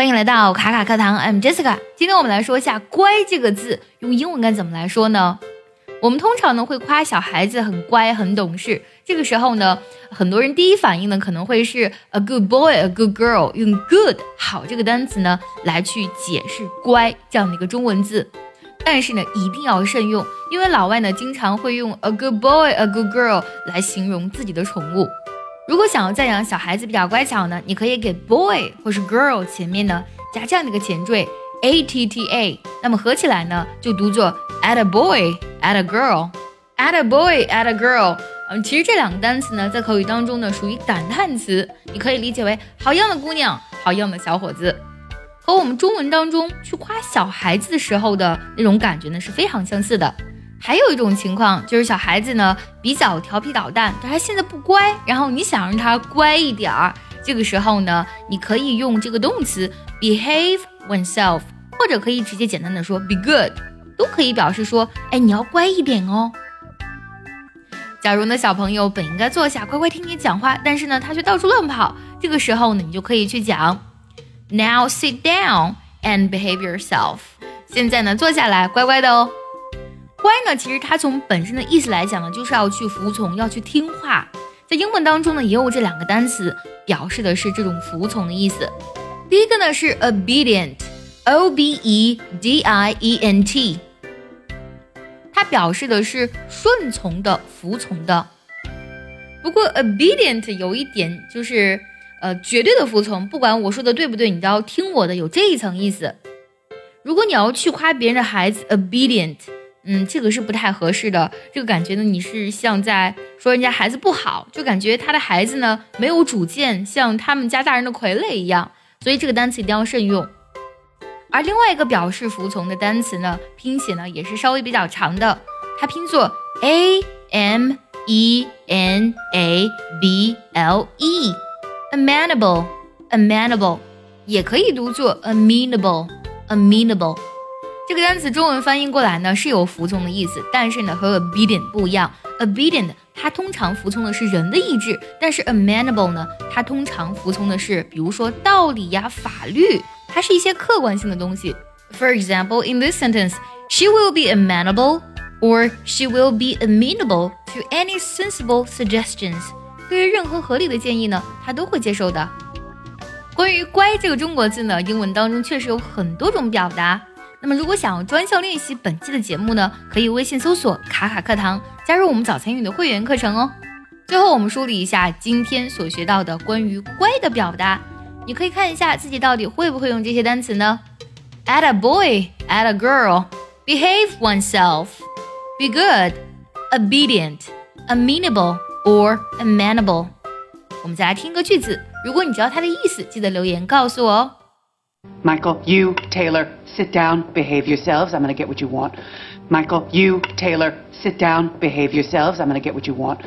欢迎来到卡卡课堂，I'm Jessica。今天我们来说一下“乖”这个字，用英文该怎么来说呢？我们通常呢会夸小孩子很乖、很懂事，这个时候呢，很多人第一反应呢可能会是 a good boy、a good girl，用 good 好这个单词呢来去解释“乖”这样的一个中文字。但是呢，一定要慎用，因为老外呢经常会用 a good boy、a good girl 来形容自己的宠物。如果想要赞扬小孩子比较乖巧呢，你可以给 boy 或是 girl 前面呢加这样的一个前缀 a t t a，那么合起来呢就读作 at a boy at a girl，at a boy at a girl。嗯，其实这两个单词呢在口语当中呢属于感叹词，你可以理解为好样的姑娘，好样的小伙子，和我们中文当中去夸小孩子的时候的那种感觉呢是非常相似的。还有一种情况就是小孩子呢比较调皮捣蛋，但他现在不乖，然后你想让他乖一点儿，这个时候呢，你可以用这个动词 behave oneself，或者可以直接简单的说 be good，都可以表示说，哎，你要乖一点哦。假如呢小朋友本应该坐下乖乖听你讲话，但是呢他却到处乱跑，这个时候呢你就可以去讲 now sit down and behave yourself，现在呢坐下来乖乖的哦。乖呢，其实它从本身的意思来讲呢，就是要去服从，要去听话。在英文当中呢，也有这两个单词，表示的是这种服从的意思。第一个呢是 obedient，o b e d i e n t，它表示的是顺从的、服从的。不过 obedient 有一点就是，呃，绝对的服从，不管我说的对不对，你都要听我的，有这一层意思。如果你要去夸别人的孩子 obedient。嗯，这个是不太合适的。这个感觉呢，你是像在说人家孩子不好，就感觉他的孩子呢没有主见，像他们家大人的傀儡一样。所以这个单词一定要慎用。而另外一个表示服从的单词呢，拼写呢也是稍微比较长的，它拼作 a m e n a b l e，amenable，amenable，也可以读作 amenable，amenable。这个单词中文翻译过来呢是有服从的意思，但是呢和 obedient 不一样。obedient 它通常服从的是人的意志，但是 amenable 呢，它通常服从的是比如说道理呀、法律，它是一些客观性的东西。For example, in this sentence, she will be amenable or she will be amenable to any sensible suggestions。对于任何合理的建议呢，她都会接受的。关于“乖”这个中国字呢，英文当中确实有很多种表达。那么，如果想要专项练习本期的节目呢，可以微信搜索“卡卡课堂”，加入我们早餐英语的会员课程哦。最后，我们梳理一下今天所学到的关于“乖”的表达，你可以看一下自己到底会不会用这些单词呢？At a boy, at a girl, behave oneself, be good, obedient, amenable or amenable。我们再来听个句子，如果你知道它的意思，记得留言告诉我哦。Michael, you, Taylor. sit down, behave yourselves, I'm going to get what you want. Michael, you, Taylor, sit down, behave yourselves, I'm going to get what you want.